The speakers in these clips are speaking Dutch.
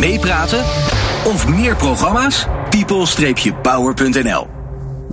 Meepraten of meer programma's? people-power.nl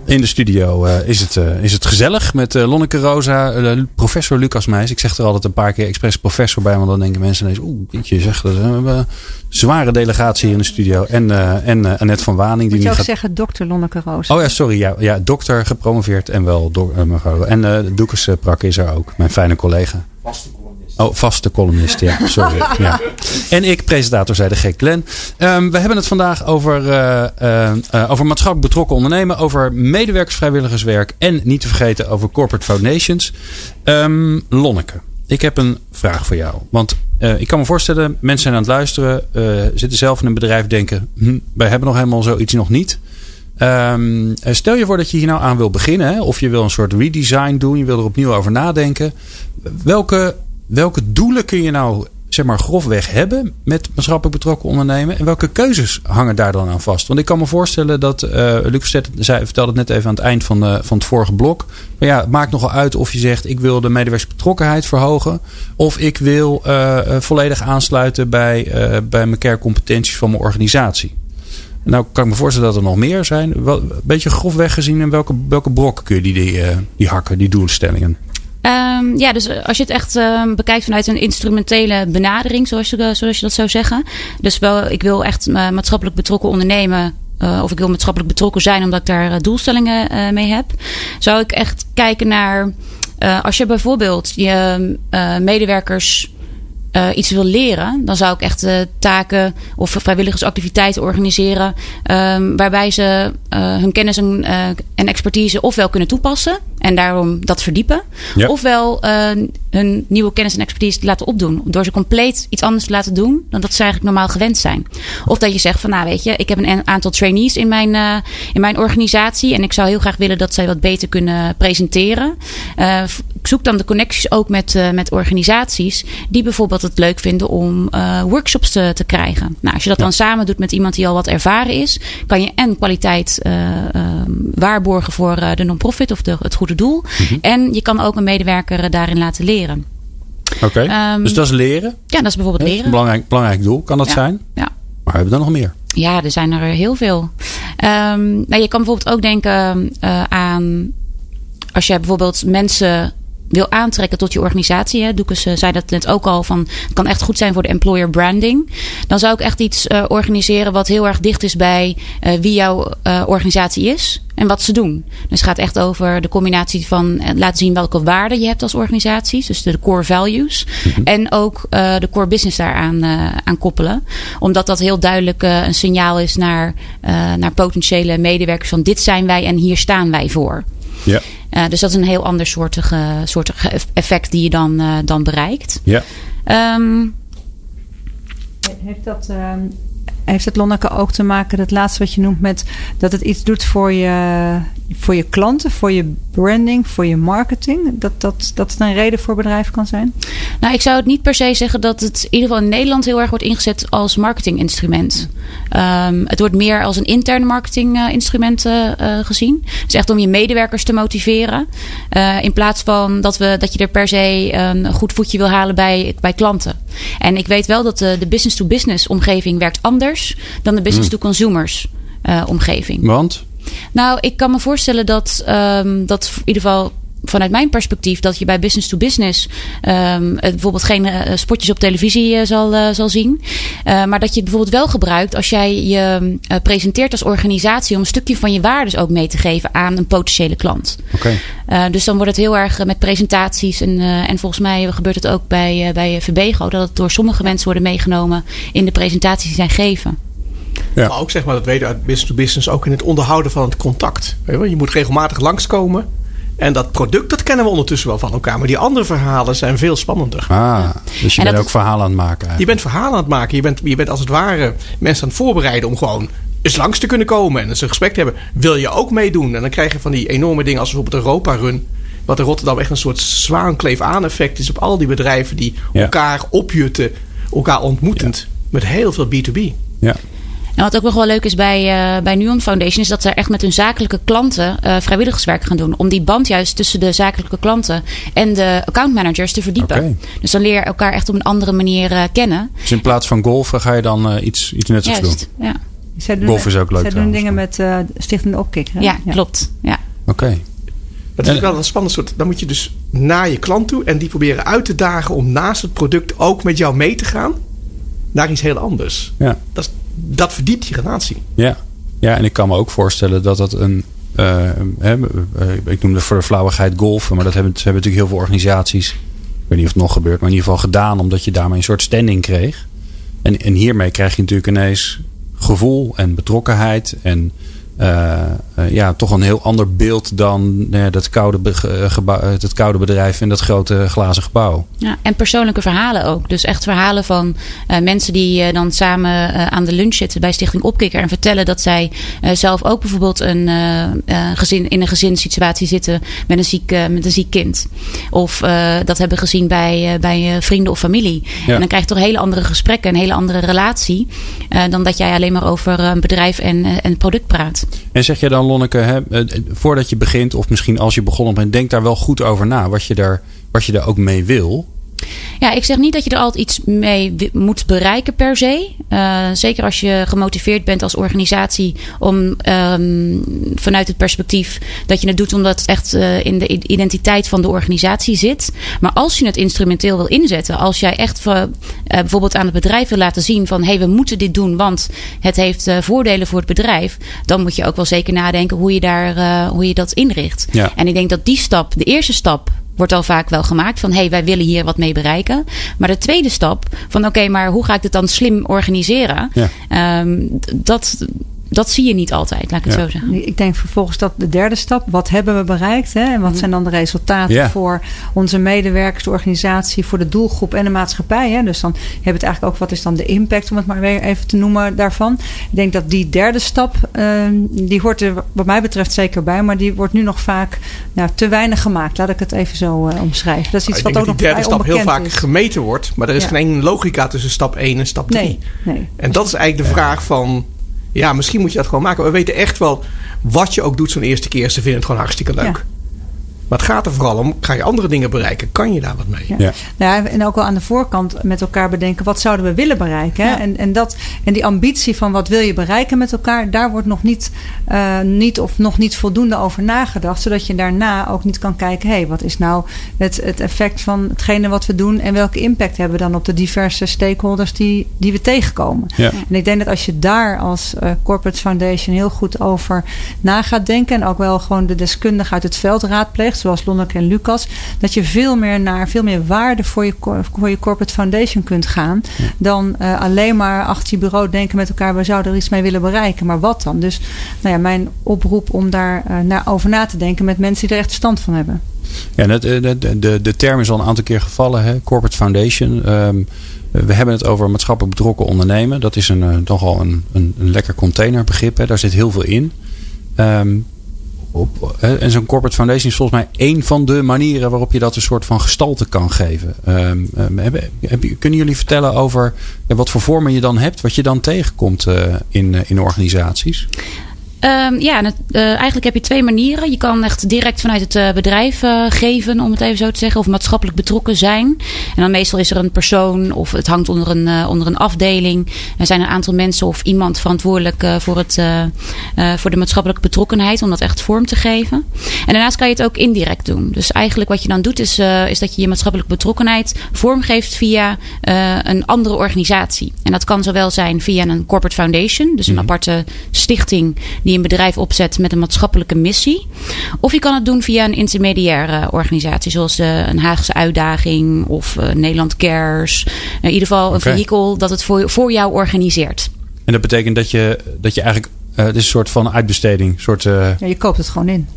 In de studio uh, is, het, uh, is het gezellig met uh, Lonneke Rosa, professor Lucas Meijs. Ik zeg er altijd een paar keer expres professor bij, want dan denken mensen ineens, oeh, je zegt dat we een zware delegatie hier in de studio. En, en Annette van Waning. Die Moet je ook gaat... zeggen dokter Lonneke Rosa. Oh ja, sorry. Ja, ja dokter gepromoveerd en wel do mevrouw. En Doekes Prak is er ook, mijn fijne collega. Vaste Oh, vaste columnist, ja. Sorry. ja. En ik, presentator, zei de gek Glenn. Um, we hebben het vandaag over, uh, uh, uh, over maatschappelijk betrokken ondernemen. Over medewerkersvrijwilligerswerk. En niet te vergeten over corporate foundations. Um, Lonneke, ik heb een vraag voor jou. Want ik kan me voorstellen, mensen zijn aan het luisteren. zitten zelf in een bedrijf denken... Hm, wij hebben nog helemaal zoiets nog niet. Um, stel je voor dat je hier nou aan wil beginnen. Hè, of je wil een soort redesign doen. Je wil er opnieuw over nadenken. Welke welke doelen kun je nou zeg maar grofweg hebben met maatschappelijk betrokken ondernemen? En welke keuzes hangen daar dan aan vast? Want ik kan me voorstellen dat, uh, Luc zei, vertelde het net even aan het eind van, uh, van het vorige blok. Maar ja, het maakt nogal uit of je zegt ik wil de medewerkersbetrokkenheid verhogen. Of ik wil uh, volledig aansluiten bij, bij mijn kerncompetenties van mijn organisatie. Nou kan ik me voorstellen dat er nog meer zijn. Wel, een beetje grofweg gezien in welke, welke brokken kun je die, die, die hakken, die doelstellingen? Um, ja, dus als je het echt um, bekijkt vanuit een instrumentele benadering, zoals je, zoals je dat zou zeggen. Dus wel, ik wil echt uh, maatschappelijk betrokken ondernemen. Of ik wil maatschappelijk betrokken zijn omdat ik daar doelstellingen mee heb. Zou ik echt kijken naar. als je bijvoorbeeld je medewerkers iets wil leren, dan zou ik echt taken of vrijwilligersactiviteiten organiseren. Um, waarbij ze hun kennis en, en, expertise ofwel kunnen toepassen en daarom dat verdiepen. Ja. Ofwel hun nieuwe kennis en expertise te laten opdoen. Door ze compleet iets anders te laten doen dan dat ze eigenlijk normaal gewend zijn. Of dat je zegt van nou weet je, ik heb een aantal trainees in mijn, in mijn organisatie. En ik zou heel graag willen dat zij wat beter kunnen presenteren. ik zoek dan de connecties ook met, met organisaties die bijvoorbeeld het leuk vinden om workshops te, te, krijgen. Nou, als je dat ja. dan samen doet met iemand die al wat ervaren is, kan je en kwaliteit um, waarborgen voor de non-profit of de, het goede doel. Mm -hmm. En je kan ook een medewerker daarin laten leren. Oké, okay. um, dus dat is leren? Ja, dat is bijvoorbeeld leren. Een belangrijk, belangrijk doel, kan dat ja. zijn? Ja. Maar hebben we dan nog meer? Ja, er zijn er heel veel. Um, nou, je kan bijvoorbeeld ook denken aan als je bijvoorbeeld mensen wil aantrekken tot je organisatie. Hè. Doekes uh, zei dat net ook al van het kan echt goed zijn voor de employer branding. Dan zou ik echt iets uh, organiseren wat heel erg dicht is bij uh, wie jouw organisatie is en wat ze doen. Dus het gaat echt over de combinatie van laten zien welke waarden je hebt als organisatie. Dus de core values. Mm -hmm. En ook de core business daaraan aan koppelen. Omdat dat heel duidelijk een signaal is naar, naar potentiële medewerkers van dit zijn wij en hier staan wij voor. Ja. Uh, dus dat is een heel ander soortige, soortige effect die je dan, uh, dan bereikt. Ja. Um, heeft dat, uh, heeft het Lonneke ook te maken, dat laatste wat je noemt, met dat het iets doet voor je, voor je klanten, voor je branding, voor je marketing? Dat, dat, dat het een reden voor bedrijven kan zijn? Nou, ik zou het niet per se zeggen dat het in ieder geval in Nederland heel erg wordt ingezet als marketinginstrument. Um, het wordt meer als een interne marketinginstrument uh, gezien. Dus echt om je medewerkers te motiveren. Uh, in plaats van dat, we, dat je er per se een goed voetje wil halen bij, bij klanten. En ik weet wel dat de, de business-to-business omgeving werkt anders dan de business-to-consumers omgeving. Want? Nou, ik kan me voorstellen dat, um, dat in ieder geval vanuit mijn perspectief dat je bij business to business um, bijvoorbeeld geen uh, spotjes op televisie uh, zal, uh, zal zien. maar dat je het bijvoorbeeld wel gebruikt als jij je presenteert als organisatie om een stukje van je waardes ook mee te geven aan een potentiële klant. Okay. dus dan wordt het heel erg met presentaties en, en volgens mij gebeurt het ook bij, bij VBGO dat het door sommige mensen worden meegenomen in de presentaties die zij geven. Ja. Maar ook zeg maar, dat weten uit business to business, ook in het onderhouden van het contact. Je moet regelmatig langskomen. En dat product, dat kennen we ondertussen wel van elkaar. Maar die andere verhalen zijn veel spannender. Ah, dus je en bent ook verhalen aan het maken. Eigenlijk. Je bent verhalen aan het maken. Je bent, je bent als het ware mensen aan het voorbereiden om gewoon eens langs te kunnen komen. En eens een gesprek te hebben. Wil je ook meedoen? En dan krijg je van die enorme dingen als bijvoorbeeld Europa Run. Wat in Rotterdam echt een soort zwaankleef aan effect is op al die bedrijven die Ja. elkaar opjutten. Elkaar ontmoetend. Met heel veel B2B. Ja. En wat ook nog wel leuk is bij, uh, bij Nuon Foundation, is dat ze echt met hun zakelijke klanten uh, vrijwilligerswerk gaan doen. Om die band juist tussen de zakelijke klanten en de accountmanagers te verdiepen. Okay. Dus dan leer je elkaar echt op een andere manier uh, kennen. Dus in plaats van golfen ga je dan iets, iets nuttigs juist, doen? Ja. Zij doen, Golf is ook leuk. Zij doen dingen met Stichting Opkick. Ja, ja, klopt. Ja. Oké. Okay. Dat is wel een spannend soort. Dan moet je dus naar je klant toe en die proberen uit te dagen om naast het product ook met jou mee te gaan naar iets heel anders. Ja. Dat, dat verdiept je relatie. Ja. ja, en ik kan me ook voorstellen dat dat een. Uh, ik noemde voor de flauwigheid golfen, maar dat hebben, hebben natuurlijk heel veel organisaties. Ik weet niet of het nog gebeurt, maar in ieder geval gedaan omdat je daarmee een soort standing kreeg. En, en hiermee krijg je natuurlijk ineens gevoel en betrokkenheid en uh, uh, ja, toch een heel ander beeld dan uh, dat, koude het koude bedrijf in dat grote glazen gebouw. Ja, en persoonlijke verhalen ook. Dus echt verhalen van mensen die dan samen aan de lunch zitten bij Stichting Opkikker en vertellen dat zij zelf ook bijvoorbeeld een, gezin, in een gezinssituatie zitten met een ziek, met een ziek kind. Of dat hebben gezien bij, bij vrienden of familie. Ja. En dan krijg je toch hele andere gesprekken, een hele andere relatie dan dat jij alleen maar over een bedrijf en, en product praat. En zeg je dan, Lonneke, hè, voordat je begint, of misschien als je begonnen bent, denk daar wel goed over na wat je daar, wat je daar ook mee wil. Ja, ik zeg niet dat je er altijd iets mee moet bereiken per se. Uh, zeker als je gemotiveerd bent als organisatie om um, vanuit het perspectief dat je het doet omdat het echt uh, in de identiteit van de organisatie zit. Maar als je het instrumenteel wil inzetten, als jij echt uh, bijvoorbeeld aan het bedrijf wil laten zien van hé, hey, we moeten dit doen, want het heeft voordelen voor het bedrijf, dan moet je ook wel zeker nadenken hoe je, daar, hoe je dat inricht. Ja. En ik denk dat die stap, de eerste stap, wordt al vaak wel gemaakt van hé, hey, wij willen hier wat mee bereiken. Maar de tweede stap van oké, maar hoe ga ik dit dan slim organiseren? Ja. Um, dat dat zie je niet altijd, laat ik het Ja. zo zeggen. Ik denk vervolgens dat de derde stap, wat hebben we bereikt? Hè? En wat zijn dan de resultaten Ja. voor onze medewerkers, de organisatie, voor de doelgroep en de maatschappij? Hè? Dus dan heb je het eigenlijk ook, wat is dan de impact, om het maar weer even te noemen daarvan? Ik denk dat die derde stap, eh, die hoort er wat mij betreft zeker bij, maar die wordt nu nog vaak nou, te weinig gemaakt. Laat ik het even zo eh, omschrijven. Dat is iets ik wat denk ook dat die nog derde stap heel vaak is. gemeten wordt, maar er is Ja. geen logica tussen stap 1 en stap 3. Nee, nee. En dat is eigenlijk de vraag van, ja, misschien moet je dat gewoon maken. We weten echt wel, wat je ook doet zo'n eerste keer, ze vinden het gewoon hartstikke leuk. Maar het gaat er vooral om, ga je andere dingen bereiken? Kan je daar wat mee? Ja. Ja. Nou, en ook wel aan de voorkant met elkaar bedenken, wat zouden we willen bereiken? Ja. En, en, dat, en die ambitie van wat wil je bereiken met elkaar, daar wordt nog niet, eh, niet of nog niet voldoende over nagedacht. Zodat je daarna ook niet kan kijken, hé, hey, wat is nou het, het effect van hetgene wat we doen en welke impact hebben we dan op de diverse stakeholders die, die we tegenkomen? Ja. En ik denk dat als je daar als eh, Corporate Foundation heel goed over na gaat denken. En ook wel gewoon de deskundigen uit het veld raadpleegt. Zoals Lonneke en Lucas. Dat je veel meer naar veel meer waarde voor je, voor je Corporate Foundation kunt gaan. Dan eh, alleen maar achter je bureau denken met elkaar. We zouden er iets mee willen bereiken. Maar wat dan? Dus nou ja, mijn oproep om daar eh, naar, over na te denken met mensen die er echt verstand van hebben. Ja, dat, eh, de, de, de, de term is al een aantal keer gevallen, hè? corporate foundation. Ehm, we hebben het over maatschappelijk betrokken ondernemen. Dat is een, nogal een, een, een lekker containerbegrip. Hè? Daar zit heel veel in. Ehm, en zo'n corporate foundation is volgens mij één van de manieren waarop je dat een soort van gestalte kan geven. Ehm, ehm, kunnen jullie vertellen over ja, wat voor vormen je dan hebt, wat je dan tegenkomt eh, in, eh, in organisaties? Ehm, ja, het, eh, eigenlijk heb je twee manieren. Je kan echt direct vanuit het eh, bedrijf eh, geven, om het even zo te zeggen, of maatschappelijk betrokken zijn. En dan meestal is er een persoon of het hangt onder een, onder een afdeling. Er zijn een aantal mensen of iemand verantwoordelijk voor, het, voor de maatschappelijke betrokkenheid, om dat echt vorm te geven. En daarnaast kan je het ook indirect doen. Dus eigenlijk wat je dan doet, is, is dat je je maatschappelijke betrokkenheid vormgeeft via een andere organisatie. En dat kan zowel zijn via een corporate foundation, dus een Mhm. aparte stichting die een bedrijf opzet met een maatschappelijke missie. Of je kan het doen via een intermediaire organisatie, zoals eh, een Haagse uitdaging of eh, Nederland Cares. in ieder geval een vehikel dat het voor, voor jou organiseert. En dat betekent dat je, dat je eigenlijk, eh, het is een soort van uitbesteding. Soort, eh, Ja, je koopt het gewoon in.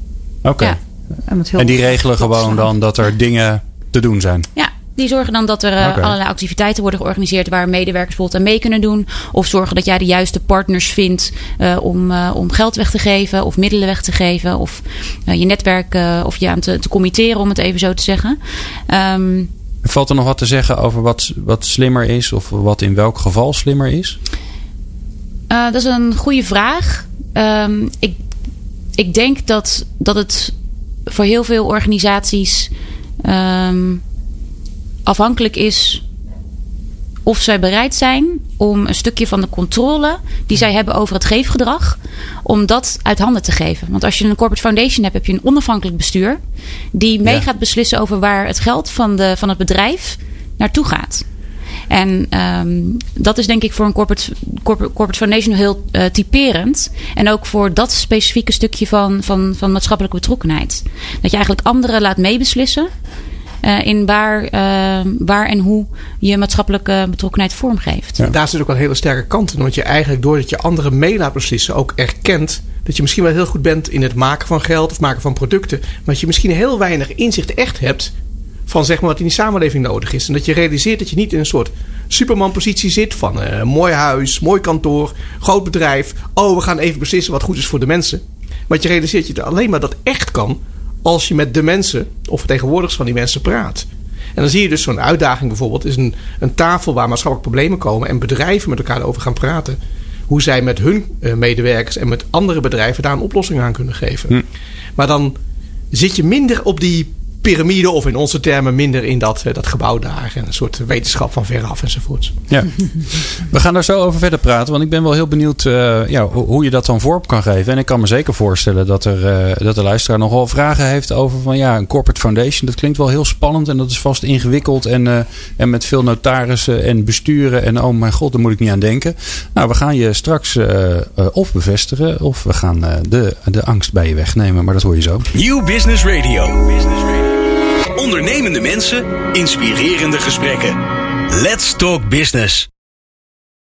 Oké. Ja. En, En die regelen gewoon dan dat er dingen te doen zijn. Ja, die zorgen dan dat er eh, allerlei activiteiten worden georganiseerd waar medewerkers bijvoorbeeld aan mee kunnen doen. Of zorgen dat jij de juiste partners vindt eh, om, eh, om geld weg te geven of middelen weg te geven. Of je netwerk of je aan te, te committeren, om het even zo te zeggen. Ehm, Valt er nog wat te zeggen over wat, wat slimmer is of wat in welk geval slimmer is? Uh, dat is een goede vraag. Um, ik, ik denk dat, dat het voor heel veel organisaties um, afhankelijk is of zij bereid zijn om een stukje van de controle die zij hebben over het geefgedrag, om dat uit handen te geven. Want als je een corporate foundation hebt, heb je een onafhankelijk bestuur die mee gaat beslissen over waar het geld van, de, van het bedrijf naartoe gaat. En um, dat is denk ik voor een corporate, corporate, corporate foundation heel uh, typerend. En ook voor dat specifieke stukje van, van, van maatschappelijke betrokkenheid. Dat je eigenlijk anderen laat meebeslissen. Uh, in waar, uh, waar en hoe je maatschappelijke betrokkenheid vormgeeft. Ja. Daar zit ook wel een hele sterke kant in. Want je eigenlijk doordat je anderen mee laat beslissen ook erkent dat je misschien wel heel goed bent in het maken van geld of maken van producten. Maar dat je misschien heel weinig inzicht echt hebt van zeg maar wat in die samenleving nodig is. En dat je realiseert dat je niet in een soort Superman-positie zit van uh, mooi huis, mooi kantoor, groot bedrijf. Oh, we gaan even beslissen wat goed is voor de mensen. Maar je realiseert je alleen maar dat echt kan als je met de mensen of vertegenwoordigers van die mensen praat. En dan zie je dus zo'n uitdaging bijvoorbeeld, is een, een tafel waar maatschappelijke problemen komen en bedrijven met elkaar over gaan praten. Hoe zij met hun uh, medewerkers en met andere bedrijven daar een oplossing aan kunnen geven. Hm. Maar dan zit je minder op die piramide of in onze termen minder in dat, eh, dat gebouw daar. En een soort wetenschap van veraf enzovoorts. Ja. We gaan daar zo over verder praten. Want ik ben wel heel benieuwd uh, ja, hoe je dat dan vorm kan geven. En ik kan me zeker voorstellen dat, er, uh, dat de luisteraar nogal vragen heeft over van ja, een corporate foundation. Dat klinkt wel heel spannend en dat is vast ingewikkeld. En, uh, en met veel notarissen en besturen. En oh mijn god, daar moet ik niet aan denken. Nou, we gaan je straks of bevestigen of we gaan de, de angst bij je wegnemen. Maar dat hoor je zo. New Business Radio. New Business Radio. Ondernemende mensen, inspirerende gesprekken. Let's talk business.